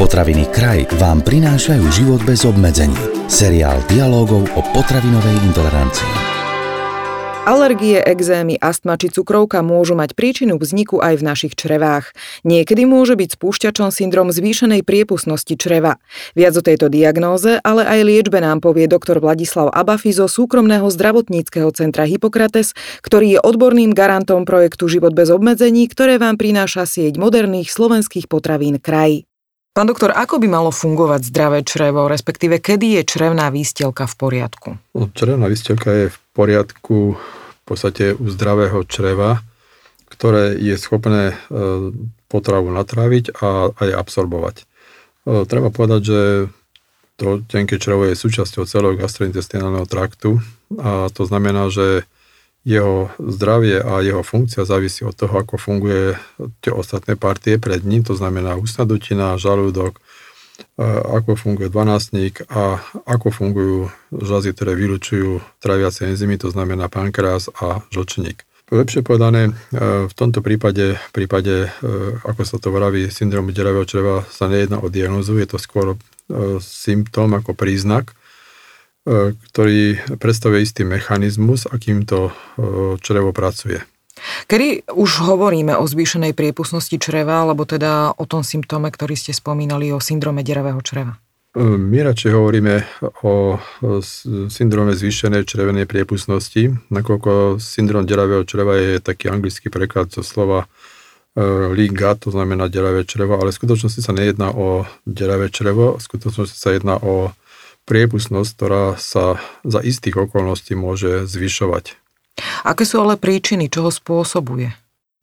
Potraviny Kraj vám prinášajú život bez obmedzení. Seriál dialogov o potravinovej intolerancii. Alergie, exémy, astma či cukrovka môžu mať príčinu vzniku aj v našich črevách. Niekedy môže byť spúšťačom syndrom zvýšenej priepustnosti čreva. Viac o tejto diagnóze, ale aj liečbe nám povie doktor Vladislav Abafi zo súkromného zdravotníckého centra Hippokrates, ktorý je odborným garantom projektu Život bez obmedzení, ktoré vám prináša sieť moderných slovenských potravín kraj. Pán doktor, ako by malo fungovať zdravé črevo, respektíve kedy je črevná výstelka v poriadku? No, črevná výstelka je v poriadku v podstate u zdravého čreva, ktoré je schopné e, potravu natráviť a aj absorbovať. E, treba povedať, že to tenké črevo je súčasťou celého gastrointestinálneho traktu a to znamená, že jeho zdravie a jeho funkcia závisí od toho, ako funguje tie ostatné partie pred ním, to znamená ústna dutina, žalúdok, ako funguje dvanásnik a ako fungujú žazy, ktoré vylučujú traviace enzymy, to znamená pankreas a žlčník. Lepšie povedané, v tomto prípade, prípade, ako sa to vraví, syndrom deravého čreva sa nejedná o diagnozu, je to skôr symptóm ako príznak, E, ktorý predstavuje istý mechanizmus, akým to e, črevo pracuje. Kedy už hovoríme o zvýšenej priepustnosti čreva, alebo teda o tom symptóme, ktorý ste spomínali, o syndrome deravého čreva? E, my radšej hovoríme o syndróme zvýšenej črevenej priepustnosti, nakoľko syndrom deravého čreva je taký anglický preklad zo slova gut, to znamená deravé črevo, ale v skutočnosti sa nejedná o deravé črevo, v skutočnosti sa jedná o priepustnosť, ktorá sa za istých okolností môže zvyšovať. Aké sú ale príčiny, čo ho spôsobuje?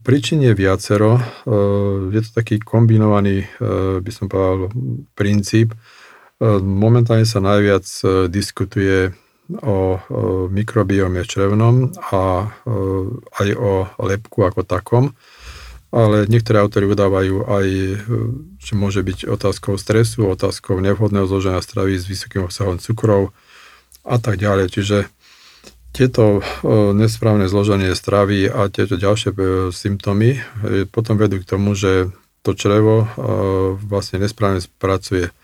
Príčin je viacero. E, je to taký kombinovaný, e, by som povedal, princíp. E, momentálne sa najviac diskutuje o mikrobiome črevnom a aj o lepku ako takom ale niektoré autory udávajú aj, e, že môže byť otázkou stresu, otázkou nevhodného zloženia stravy s vysokým obsahom cukrov a tak ďalej. Čiže tieto e, nesprávne zloženie stravy a tieto ďalšie e, symptómy potom vedú k tomu, že to črevo vlastne nesprávne spracuje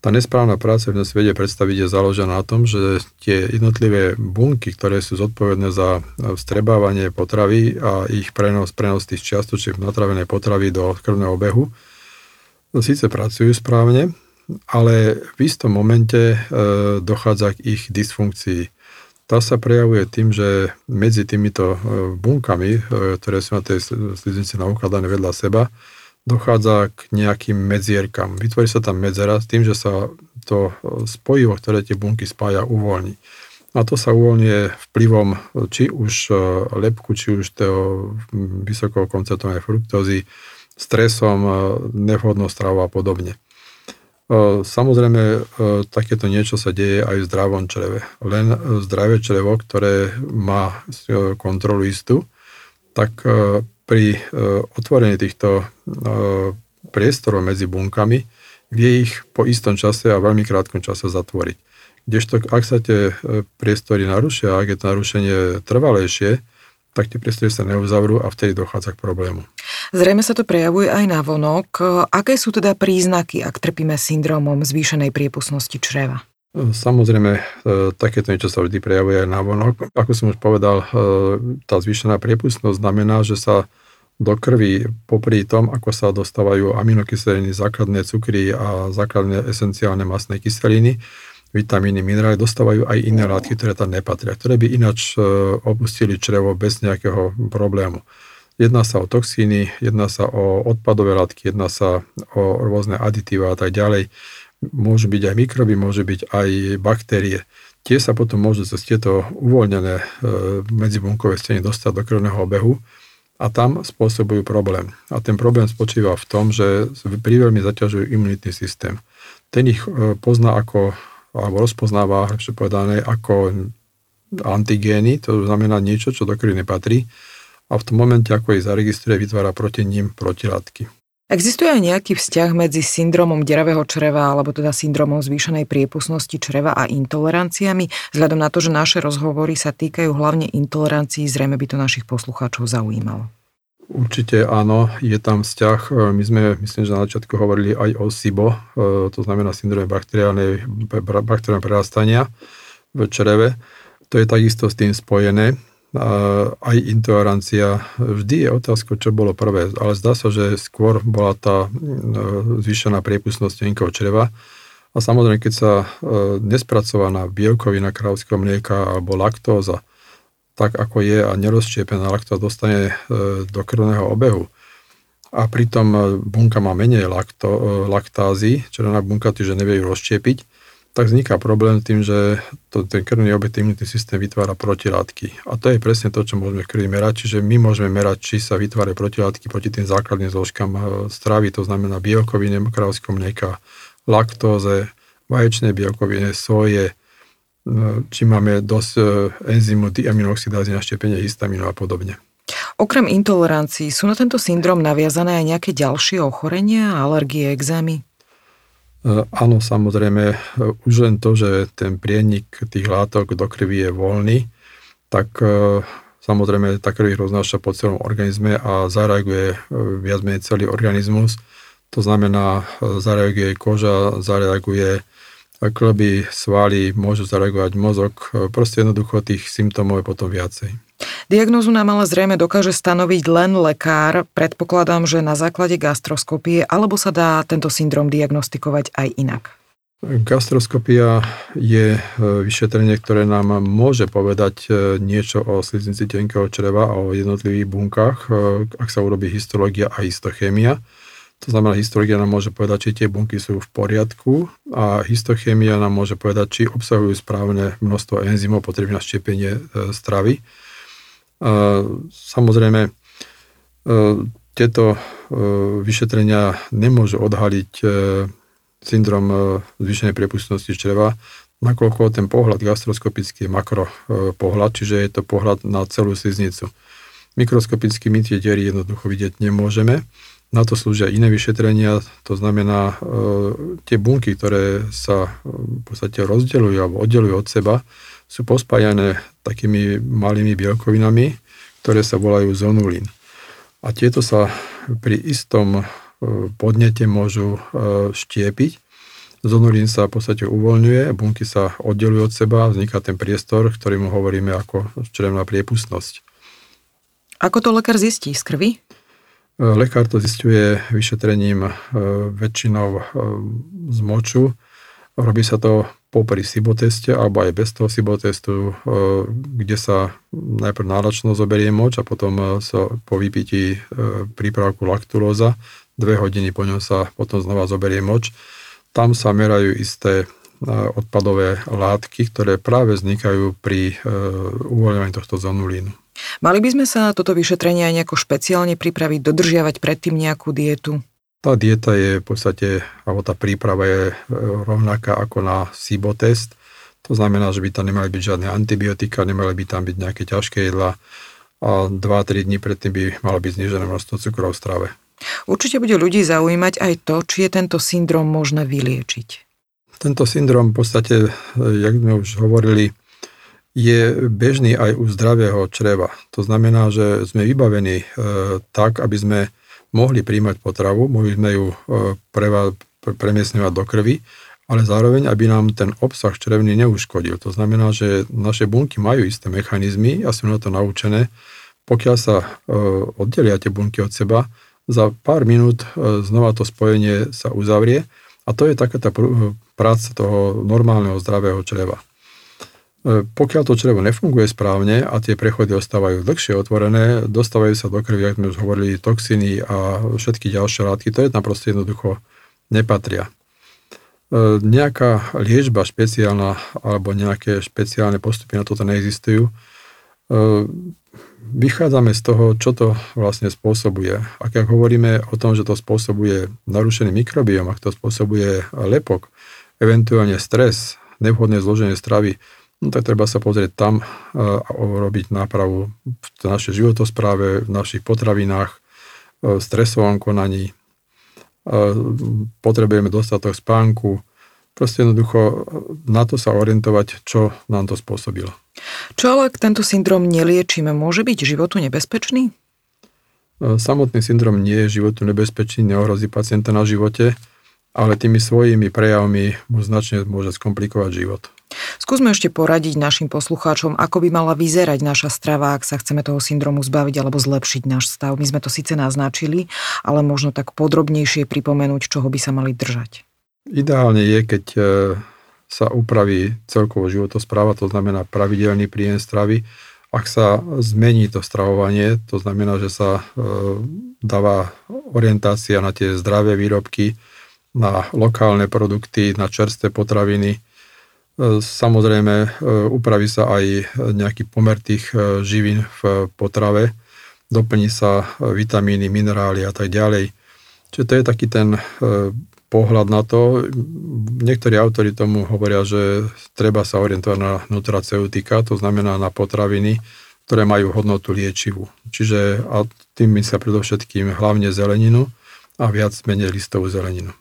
tá nesprávna práca v dnes vedie predstaviť je založená na tom, že tie jednotlivé bunky, ktoré sú zodpovedné za vstrebávanie potravy a ich prenos, prenos tých čiastočiek natravenej potravy do krvného obehu, síce pracujú správne, ale v istom momente e, dochádza k ich dysfunkcii. Tá sa prejavuje tým, že medzi týmito e, bunkami, e, ktoré sú na tej sliznici naukladané vedľa seba, dochádza k nejakým medzierkam. Vytvorí sa tam medzera s tým, že sa to spojivo, ktoré tie bunky spája, uvoľní. A to sa uvoľňuje vplyvom či už e, lepku, či už toho vysokého koncentrovanej fruktózy, stresom, e, nevhodnou stravou a podobne. E, samozrejme, takéto niečo sa deje aj v zdravom čreve. Len zdravé črevo, ktoré má kontrolu istú, tak pri e, otvorení týchto e, priestorov medzi bunkami vie ich po istom čase a veľmi krátkom čase zatvoriť. Kdežto ak sa tie e, priestory narušia, ak je to narušenie trvalejšie, tak tie priestory sa neuzavrú a vtedy dochádza k problému. Zrejme sa to prejavuje aj na vonok. Aké sú teda príznaky, ak trpíme syndromom zvýšenej priepustnosti čreva? Samozrejme, e, takéto niečo sa vždy prejavuje aj na vonok. Ako som už povedal, e, tá zvýšená priepustnosť znamená, že sa do krvi popri tom, ako sa dostávajú aminokyseliny, základné cukry a základné esenciálne masné kyseliny, vitamíny, minerály, dostávajú aj iné látky, ktoré tam nepatria, ktoré by ináč e, opustili črevo bez nejakého problému. Jedná sa o toxíny, jedná sa o odpadové látky, jedná sa o rôzne aditíva a tak ďalej môžu byť aj mikroby, môže byť aj baktérie. Tie sa potom môžu cez tieto uvoľnené e, medzibunkové steny dostať do krvného obehu a tam spôsobujú problém. A ten problém spočíva v tom, že veľmi zaťažujú imunitný systém. Ten ich e, pozná ako, alebo rozpoznáva, lepšie povedané, ako antigény, to znamená niečo, čo do krvi nepatrí a v tom momente, ako ich zaregistruje, vytvára proti ním protilátky. Existuje aj nejaký vzťah medzi syndromom deravého čreva alebo teda syndromom zvýšenej priepustnosti čreva a intoleranciami? Vzhľadom na to, že naše rozhovory sa týkajú hlavne intolerancií, zrejme by to našich poslucháčov zaujímalo. určite áno, je tam vzťah. My sme, myslím, že na začiatku hovorili aj o SIBO, to znamená syndrome bakteriálnej, bakteriálnej prerastania v čreve. To je takisto s tým spojené. Aj intolerancia. Vždy je otázka, čo bolo prvé, ale zdá sa, že skôr bola tá zvýšená priepustnosť tenkého čreva. A samozrejme, keď sa nespracovaná bielkovina krávského mlieka alebo laktóza, tak ako je a nerozštiepená laktóza dostane do krvného obehu, a pritom bunka má menej lakto, laktázy, červená bunka, že nevie ju rozštiepiť, tak vzniká problém tým, že to, ten krvný obet imunitný systém vytvára protilátky. A to je presne to, čo môžeme v krvi merať. Čiže my môžeme merať, či sa vytvárajú protilátky proti tým základným zložkám e, stravy, to znamená bielkovine, kravskom mlieka, laktóze, vaječné bielkovine, soje, e, či máme dosť e, enzymu diaminoxidázy na štepenie histamínu a podobne. Okrem intolerancií sú na tento syndrom naviazané aj nejaké ďalšie ochorenia, alergie, exémy? E, áno, samozrejme, e, už len to, že ten prienik tých látok do krvi je voľný, tak e, samozrejme tá krv roznáša po celom organizme a zareaguje viac menej celý organizmus. To znamená, zareaguje koža, zareaguje klby, svaly, môžu zareagovať mozog. Proste jednoducho tých symptómov je potom viacej. Diagnózu nám ale zrejme dokáže stanoviť len lekár. Predpokladám, že na základe gastroskopie, alebo sa dá tento syndrom diagnostikovať aj inak? Gastroskopia je e, vyšetrenie, ktoré nám môže povedať e, niečo o sliznici tenkého čreva a o jednotlivých bunkách, e, ak sa urobí histológia a histochémia. To znamená, histológia nám môže povedať, či tie bunky sú v poriadku a histochémia nám môže povedať, či obsahujú správne množstvo enzymov potrebné na štiepenie stravy. Samozrejme, e, tieto e, vyšetrenia nemôžu odhaliť syndrom zvýšenej priepustnosti čreva, nakoľko ten pohľad gastroskopický je makro pohľad, čiže je to pohľad na celú sliznicu. Mikroskopicky my tie diery jednoducho vidieť nemôžeme. Na to slúžia iné vyšetrenia, to znamená tie bunky, ktoré sa v podstate rozdeľujú alebo oddelujú od seba, sú pospájané takými malými bielkovinami, ktoré sa volajú zonulín. A tieto sa pri istom e, podnete môžu e, štiepiť. Zonulín sa v podstate uvoľňuje, bunky sa oddelujú od seba, vzniká ten priestor, ktorý mu hovoríme ako črevná priepustnosť. Ako to lekár zistí? Z krvi? E, lekár to zistuje vyšetrením väčšinou z moču. Robí sa to popri SIBO-teste alebo aj bez toho SIBO-testu, e, kde sa najprv náročno zoberie moč a potom e, sa po vypití e, prípravku lakturóza, dve hodiny po ňom sa potom znova zoberie moč. Tam sa merajú isté odpadové látky, ktoré práve vznikajú pri uvoľňovaní tohto zonulínu. Mali by sme sa na toto vyšetrenie aj nejako špeciálne pripraviť, dodržiavať predtým nejakú dietu? Tá dieta je v podstate, alebo tá príprava je e, rovnaká ako na SIBO test. To znamená, že by tam nemali byť žiadne antibiotika, nemali by tam byť nejaké ťažké jedla a 2-3 dní predtým by malo byť znižené množstvo cukrov v strave. Určite bude ľudí zaujímať aj to, či je tento syndrom možné vyliečiť. Tento syndrom v podstate, e, jak sme už hovorili, je bežný aj u zdravého čreva. To znamená, že sme vybavení e, tak, aby sme mohli príjmať potravu, mohli sme ju e, preva, premiesňovať do krvi, ale zároveň, aby nám ten obsah črevný neuškodil. To znamená, že naše bunky majú isté mechanizmy a sú na to naučené. Pokiaľ sa e, oddelia tie bunky od seba, za pár minút e, znova to spojenie sa uzavrie a to je taká tá práca toho normálneho zdravého čreva. E, pokiaľ to črevo nefunguje správne a tie prechody ostávajú dlhšie otvorené, dostávajú sa do krvi, ako sme už hovorili, toxiny a všetky ďalšie látky, to je tam proste jednoducho nepatria. E, nejaká liečba špeciálna alebo nejaké špeciálne postupy na toto neexistujú. E, vychádzame z toho, čo to vlastne spôsobuje. Ak hovoríme o tom, že to spôsobuje narušený mikrobiom, ak to spôsobuje lepok, eventuálne stres, nevhodné zloženie stravy, no tak treba sa pozrieť tam a robiť nápravu v našej životospráve, v našich potravinách, v stresovom konaní. Potrebujeme dostatok spánku, proste jednoducho na to sa orientovať, čo nám to spôsobilo. Čo ale ak tento syndrom neliečíme, môže byť životu nebezpečný? Samotný syndrom nie je životu nebezpečný, neohrozí pacienta na živote, ale tými svojimi prejavmi mu značne môže skomplikovať život. Skúsme ešte poradiť našim poslucháčom, ako by mala vyzerať naša strava, ak sa chceme toho syndromu zbaviť alebo zlepšiť náš stav. My sme to síce naznačili, ale možno tak podrobnejšie pripomenúť, čoho by sa mali držať. Ideálne je, keď e, sa upraví celkovo životospráva, to znamená pravidelný príjem stravy, ak sa zmení to stravovanie, to znamená, že sa e, dáva orientácia na tie zdravé výrobky, na lokálne produkty, na čerstvé potraviny. E, samozrejme, e, upraví sa aj nejaký pomer tých živín v potrave, doplní sa vitamíny, minerály a tak ďalej. Čiže to je taký ten pohľad na to. Niektorí autori tomu hovoria, že treba sa orientovať na nutraceutika, to znamená na potraviny, ktoré majú hodnotu liečivú. Čiže a tým myslia predovšetkým hlavne zeleninu a viac menej listovú zeleninu.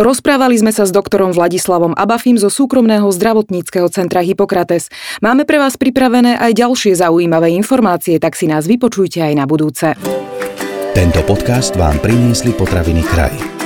Rozprávali sme sa s doktorom Vladislavom Abafim zo súkromného zdravotníckého centra Hippokrates. Máme pre vás pripravené aj ďalšie zaujímavé informácie, tak si nás vypočujte aj na budúce. Tento podcast vám priniesli potraviny kraj.